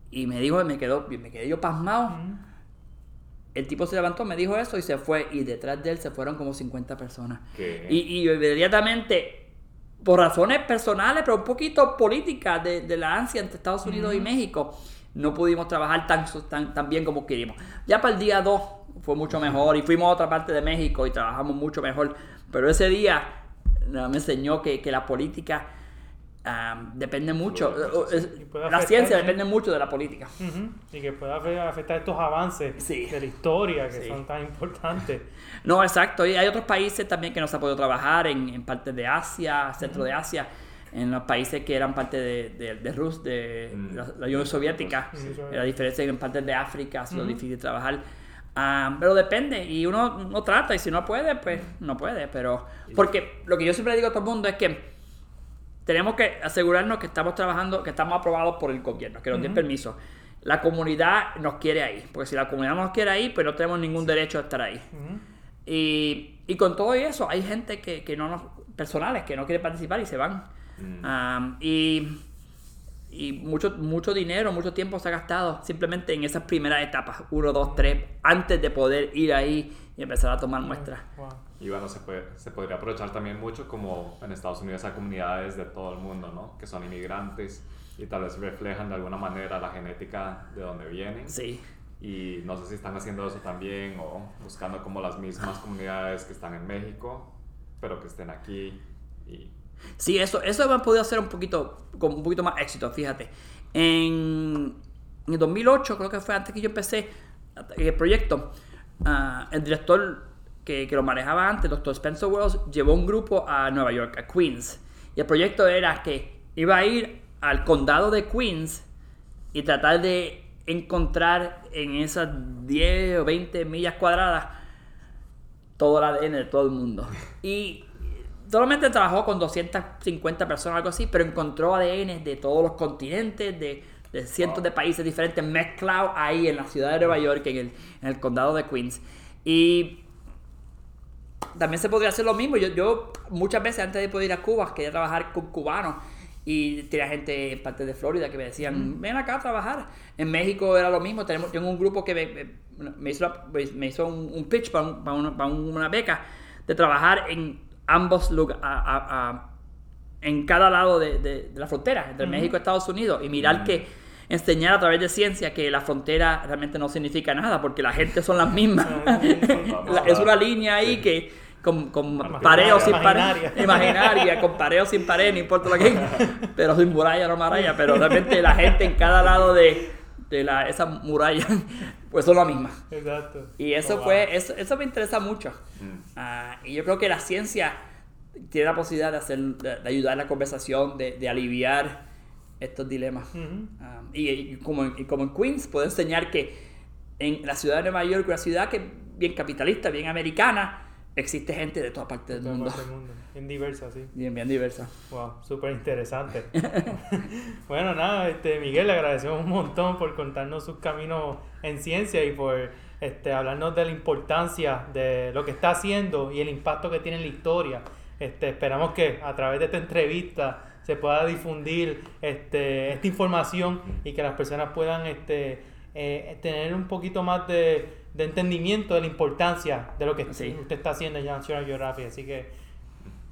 Speaker 3: Y me dijo, me quedó, me quedé yo pasmado. El tipo se levantó, me dijo eso y se fue. Y detrás de él se fueron como 50 personas.
Speaker 2: ¿Qué?
Speaker 3: Y, y inmediatamente, por razones personales, pero un poquito políticas de, de la ansia entre Estados Unidos y México, no pudimos trabajar tan, tan, tan bien como queríamos. Ya para el día 2 fue mucho mejor y fuimos a otra parte de México y trabajamos mucho mejor. Pero ese día me enseñó que, que la política ah, depende mucho. La ciencia depende mucho de la política.
Speaker 4: Y que pueda afe- afectar estos avances
Speaker 3: Sí.
Speaker 4: de la historia que
Speaker 3: Sí.
Speaker 4: son tan importantes.
Speaker 3: No, exacto. Y hay otros países también que no se ha podido trabajar en, en partes de Asia, centro de Asia, en los países que eran parte de, de, de Rus, de
Speaker 2: Mm.
Speaker 3: la, la Unión Soviética. La diferencia en partes de África ha sido difícil trabajar. Ah, pero depende, y uno no trata, y si no puede, pues no puede. Pero, porque lo que yo siempre digo a todo el mundo es que tenemos que asegurarnos que estamos trabajando, que estamos aprobados por el gobierno, que nos den
Speaker 4: Ujú.
Speaker 3: permiso. La comunidad nos quiere ahí, porque si la comunidad no nos quiere ahí, pues no tenemos ningún derecho a estar ahí. Y, y con todo eso, hay gente que, que no nos, personales que no quiere participar y se van.
Speaker 2: Mm.
Speaker 3: Y y mucho, mucho dinero, mucho tiempo se ha gastado simplemente en esas primeras etapas, uno, dos, tres, antes de poder ir ahí y empezar a tomar muestras.
Speaker 4: Wow.
Speaker 2: Y bueno, se, puede, se podría aprovechar también mucho como en Estados Unidos hay comunidades de todo el mundo, ¿no? Que son inmigrantes y tal vez reflejan de alguna manera la genética de donde vienen.
Speaker 3: Sí.
Speaker 2: Y no sé si están haciendo eso también o buscando como las mismas comunidades que están en México, pero que estén aquí. Y
Speaker 3: Sí, eso, eso hemos podido hacer un poquito, con un poquito más éxito, fíjate. En, en el 2008, creo que fue antes que yo empecé el proyecto, ah, el director que, que lo manejaba antes, doctor Spencer Wells, llevó un grupo a Nueva York, a Queens. Y el proyecto era que iba a ir al condado de Queens y tratar de encontrar en esas 10 o 20 millas cuadradas todo el ADN de todo el mundo. Y solamente trabajó con 250 personas, algo así, pero encontró ADN de todos los continentes, de, de cientos de países diferentes, mezclados ahí en la ciudad de Nueva York, en el, en el condado de Queens. Y también se podría hacer lo mismo. Yo, yo muchas veces antes de poder ir a Cuba quería trabajar con cubanos y tenía gente en parte de Florida que me decían, ven acá a trabajar. En México era lo mismo. Tenemos, tengo un grupo que me, me- hizo, me hizo un, un pitch para, un- para una, para una beca de trabajar en ambos lugares, en cada lado de, de- de la frontera, entre México y Estados Unidos, y mirar que enseñar a través de ciencia que la frontera realmente no significa nada, porque la gente son las mismas. Es una línea ahí
Speaker 2: Sí.
Speaker 3: que con, con pareo sin pared,
Speaker 4: imaginaria.
Speaker 3: con pareo sin pared, no importa lo que pero sin muralla no muralla, pero realmente la gente en cada lado de, de la, esa muralla, pues son la misma.
Speaker 4: Exacto.
Speaker 3: Y eso
Speaker 4: Oh, wow.
Speaker 3: fue, eso, eso me interesa mucho.
Speaker 2: Mm.
Speaker 3: Ah, y yo creo que la ciencia tiene la posibilidad de hacer, de, de ayudar a la conversación, de, de aliviar estos dilemas.
Speaker 4: Ujú.
Speaker 3: Ah, y, y como, en- y como en Queens, puedo enseñar que en la ciudad de Nueva York, una ciudad que bien capitalista, bien americana, existe gente de todas partes del
Speaker 4: Toda
Speaker 3: mundo.
Speaker 4: parte del mundo. Bien diversa, sí.
Speaker 3: Bien, bien diversa.
Speaker 4: Wow, súper interesante. bueno, nada, este, Miguel, le agradecemos un montón por contarnos sus caminos en ciencia y por este, hablarnos de la importancia de lo que está haciendo y el impacto que tiene en la historia. Este, esperamos que a través de esta entrevista se pueda difundir este, esta información y que las personas puedan este, eh, tener un poquito más de, de entendimiento de la importancia de lo que
Speaker 3: Sí.
Speaker 4: usted está haciendo en National Geographic. Así que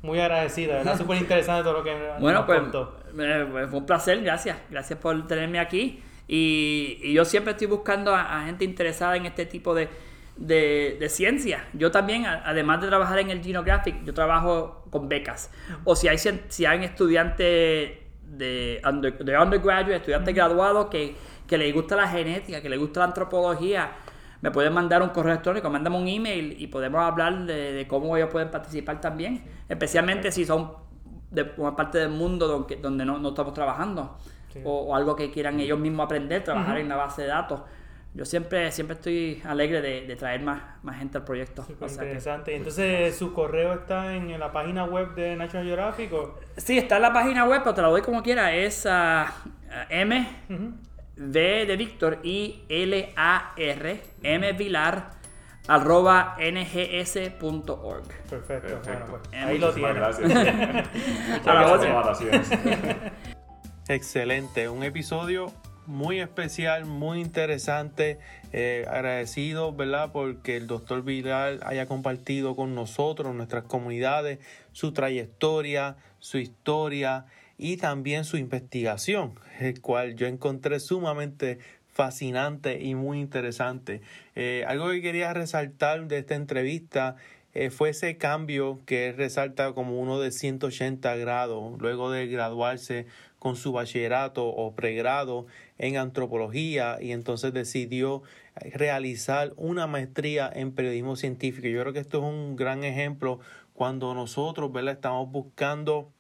Speaker 4: muy agradecido, ¿verdad? Súper interesante todo lo que
Speaker 3: Bueno,
Speaker 4: nos
Speaker 3: pues
Speaker 4: contó.
Speaker 3: eh, fue un placer, gracias. Gracias por tenerme aquí. Y, yo siempre estoy buscando a, gente interesada en este tipo de, de, ciencia. Yo también, además de trabajar en el Genographic, yo trabajo con becas. O si hay, si hay estudiantes de, de undergraduate, estudiantes graduados que, que les gusta la genética, que les gusta la antropología, me pueden mandar un correo electrónico, mándame un email y podemos hablar de, cómo ellos pueden participar también, especialmente si son de una parte del mundo donde, donde no, no estamos trabajando o, algo que quieran ellos mismos aprender, trabajar en la base de datos. Yo siempre, siempre estoy alegre de, traer más, más gente al proyecto.
Speaker 4: interesante. Entonces, ¿su correo está en, la página web de National Geographic?
Speaker 3: Sí, está en la página web, pero te la doy como quiera. Es uh, M, V de Víctor, I, L, A, R, M, Vilar, arroba ngs.org.
Speaker 4: Perfecto. Bueno, pues, ahí lo tienes.
Speaker 2: Gracias. gracias.
Speaker 1: Excelente, un episodio muy especial, muy interesante. Eh, agradecido, ¿verdad? Porque el doctor Vidal haya compartido con nosotros, nuestras comunidades, su trayectoria, su historia y también su investigación, el cual yo encontré sumamente fascinante y muy interesante. Eh, algo que quería resaltar de esta entrevista eh, fue ese cambio que resalta como uno de 180 grados luego de graduarse con su bachillerato o pregrado en antropología y entonces decidió realizar una maestría en periodismo científico. Yo creo que esto es un gran ejemplo cuando nosotros ¿verdad? estamos buscando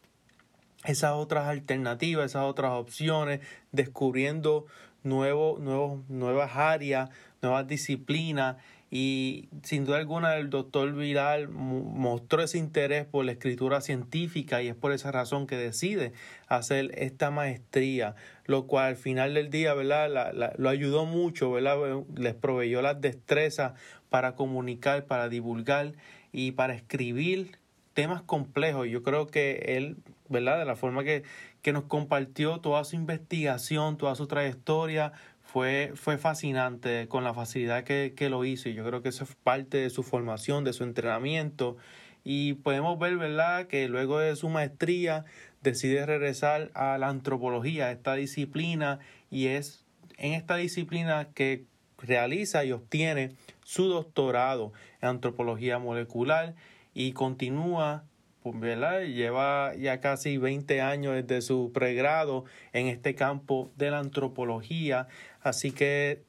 Speaker 1: esas otras alternativas, esas otras opciones, descubriendo nuevas áreas, nuevas disciplinas y sin duda alguna el doctor Viral mostró ese interés por la escritura científica y es por esa razón que decide hacer esta maestría, lo cual al final del día, ¿verdad? lo ayudó mucho, ¿verdad? Les proveyó las destrezas para comunicar, para divulgar y para escribir temas complejos. Yo creo que él, ¿verdad? De la forma que, que nos compartió toda su investigación, toda su trayectoria, fue, fue fascinante con la facilidad que, que, lo hizo y yo creo que eso es parte de su formación, de su entrenamiento y podemos ver, ¿verdad?, que luego de su maestría decide regresar a la antropología, a esta disciplina y es en esta disciplina que realiza y obtiene su doctorado en antropología molecular y continúa ¿verdad? Lleva ya casi 20 años desde su pregrado en este campo de la antropología, así que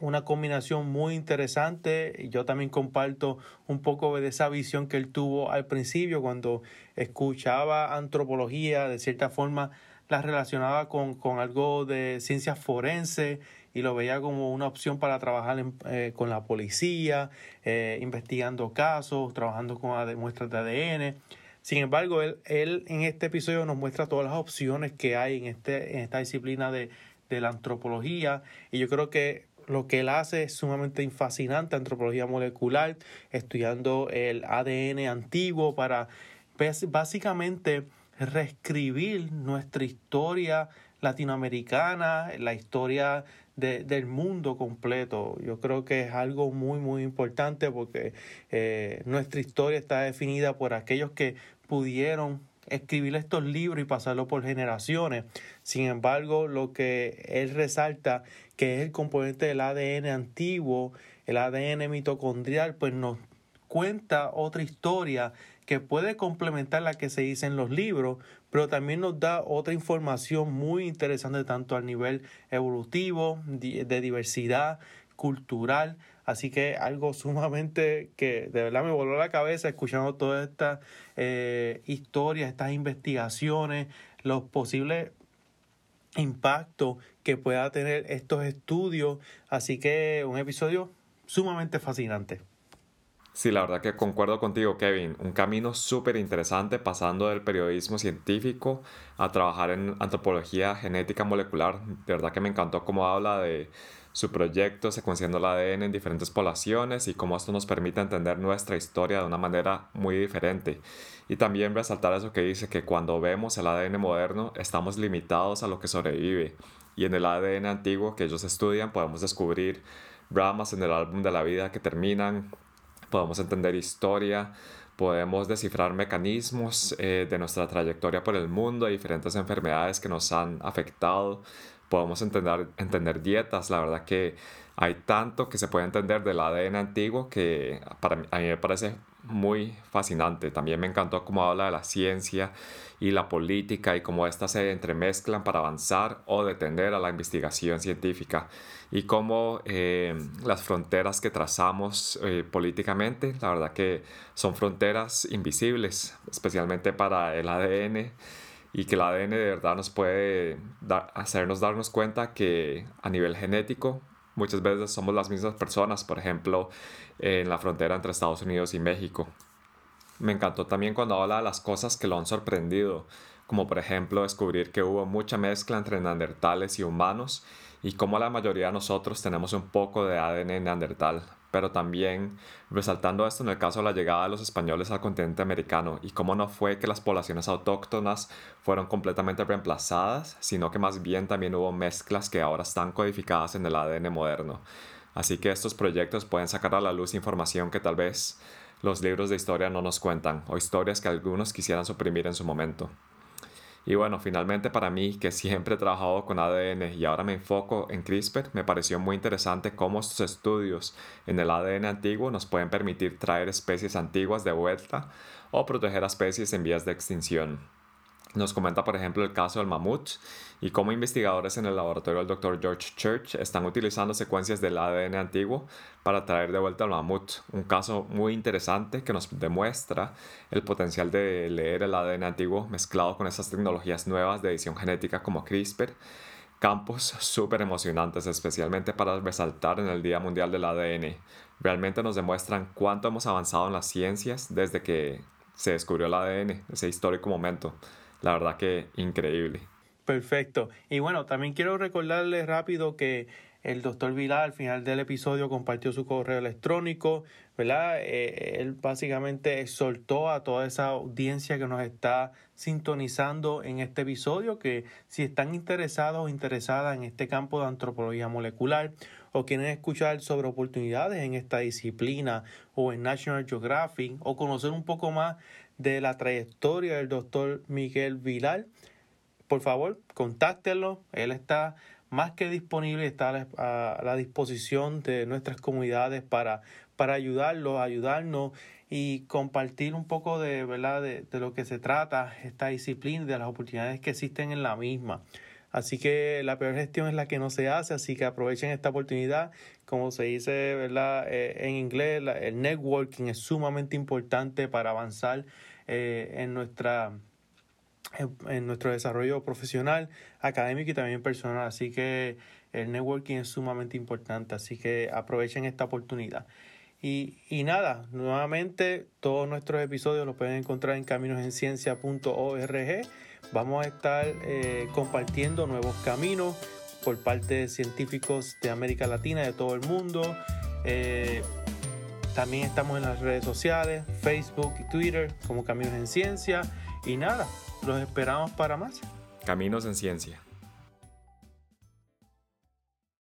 Speaker 1: una combinación muy interesante. Yo también comparto un poco de esa visión que él tuvo al principio cuando escuchaba antropología, de cierta forma la relacionaba con, con algo de ciencias forense y lo veía como una opción para trabajar eh, con la policía, eh, investigando casos, trabajando con muestras de ADN. Sin embargo, él, él en este episodio nos muestra todas las opciones que hay en, este, en esta disciplina de, de la antropología y yo creo que lo que él hace es sumamente fascinante, antropología molecular, estudiando el ADN antiguo para básicamente reescribir nuestra historia latinoamericana, la historia de, del mundo completo. Yo creo que es algo muy, muy importante porque eh, nuestra historia está definida por aquellos que pudieron escribir estos libros y pasarlo por generaciones. Sin embargo, lo que él resalta, que es el componente del ADN antiguo, el ADN mitocondrial, pues nos cuenta otra historia que puede complementar la que se dice en los libros, pero también nos da otra información muy interesante tanto a nivel evolutivo, de diversidad cultural, así que algo sumamente que de verdad me voló la cabeza escuchando todas estas eh, historias, estas investigaciones, los posibles impactos que pueda tener estos estudios, así que un episodio sumamente fascinante.
Speaker 2: Sí, la verdad que concuerdo contigo, Kevin. Un camino súper interesante pasando del periodismo científico a trabajar en antropología genética molecular. De verdad que me encantó cómo habla de su proyecto secuenciando el ADN en diferentes poblaciones y cómo esto nos permite entender nuestra historia de una manera muy diferente. Y también resaltar eso que dice que cuando vemos el ADN moderno estamos limitados a lo que sobrevive. Y en el ADN antiguo que ellos estudian podemos descubrir ramas en el álbum de la vida que terminan, podemos entender historia, podemos descifrar mecanismos eh, de nuestra trayectoria por el mundo, diferentes enfermedades que nos han afectado, podemos entender, entender dietas. La verdad que hay tanto que se puede entender del ADN antiguo que para a mí me parece muy fascinante. También me encantó cómo habla de la ciencia y la política y cómo éstas se entremezclan para avanzar o detener a la investigación científica y cómo eh, las fronteras que trazamos eh, políticamente, la verdad que son fronteras invisibles, especialmente para el ADN y que el ADN de verdad nos puede hacernos darnos cuenta que a nivel genético muchas veces somos las mismas personas, por ejemplo, en la frontera entre Estados Unidos y México. Me encantó también cuando habla de las cosas que lo han sorprendido, como por ejemplo descubrir que hubo mucha mezcla entre neandertales y humanos y cómo la mayoría de nosotros tenemos un poco de ADN neandertal, pero también resaltando esto en el caso de la llegada de los españoles al continente americano y cómo no fue que las poblaciones autóctonas fueron completamente reemplazadas, sino que más bien también hubo mezclas que ahora están codificadas en el ADN moderno. Así que estos proyectos pueden sacar a la luz información que tal vez los libros de historia no nos cuentan o historias que algunos quisieran suprimir en su momento. Y bueno, finalmente para mí, que siempre he trabajado con ADN y ahora me enfoco en CRISPR, me pareció muy interesante cómo estos estudios en el ADN antiguo nos pueden permitir traer especies antiguas de vuelta o proteger especies en vías de extinción. Nos comenta, por ejemplo, el caso del mamut y cómo investigadores en el laboratorio del Dr. George Church están utilizando secuencias del ADN antiguo para traer de vuelta al mamut. Un caso muy interesante que nos demuestra el potencial de leer el ADN antiguo mezclado con esas tecnologías nuevas de edición genética como CRISPR. Campos súper emocionantes, especialmente para resaltar en el Día Mundial del ADN. Realmente nos demuestran cuánto hemos avanzado en las ciencias desde que se descubrió el ADN, ese histórico momento. La verdad que increíble.
Speaker 1: Perfecto. Y bueno, también quiero recordarles rápido que el doctor Vilar al final del episodio compartió su correo electrónico, ¿verdad? Eh, él básicamente exhortó a toda esa audiencia que nos está sintonizando en este episodio que si están interesados o interesadas en este campo de antropología molecular o quieren escuchar sobre oportunidades en esta disciplina o en National Geographic o conocer un poco más de la trayectoria del doctor Miguel Vilar, por favor, contáctenlo. Él está más que disponible, está a la disposición de nuestras comunidades para, para ayudarlos, ayudarnos y compartir un poco de, ¿verdad? De, de lo que se trata esta disciplina de las oportunidades que existen en la misma. Así que la peor gestión es la que no se hace, así que aprovechen esta oportunidad. Como se dice ¿verdad? Eh, en inglés, el networking es sumamente importante para avanzar eh, en, nuestra, en nuestro desarrollo profesional, académico y también personal. Así que el networking es sumamente importante, así que aprovechen esta oportunidad. Y, y nada, nuevamente todos nuestros episodios los pueden encontrar en caminosenciencia.org Vamos a estar eh, compartiendo nuevos caminos por parte de científicos de América Latina, de todo el mundo. Eh, también estamos en las redes sociales, Facebook y Twitter como Caminos en Ciencia. Y nada, los esperamos para más.
Speaker 2: Caminos en Ciencia.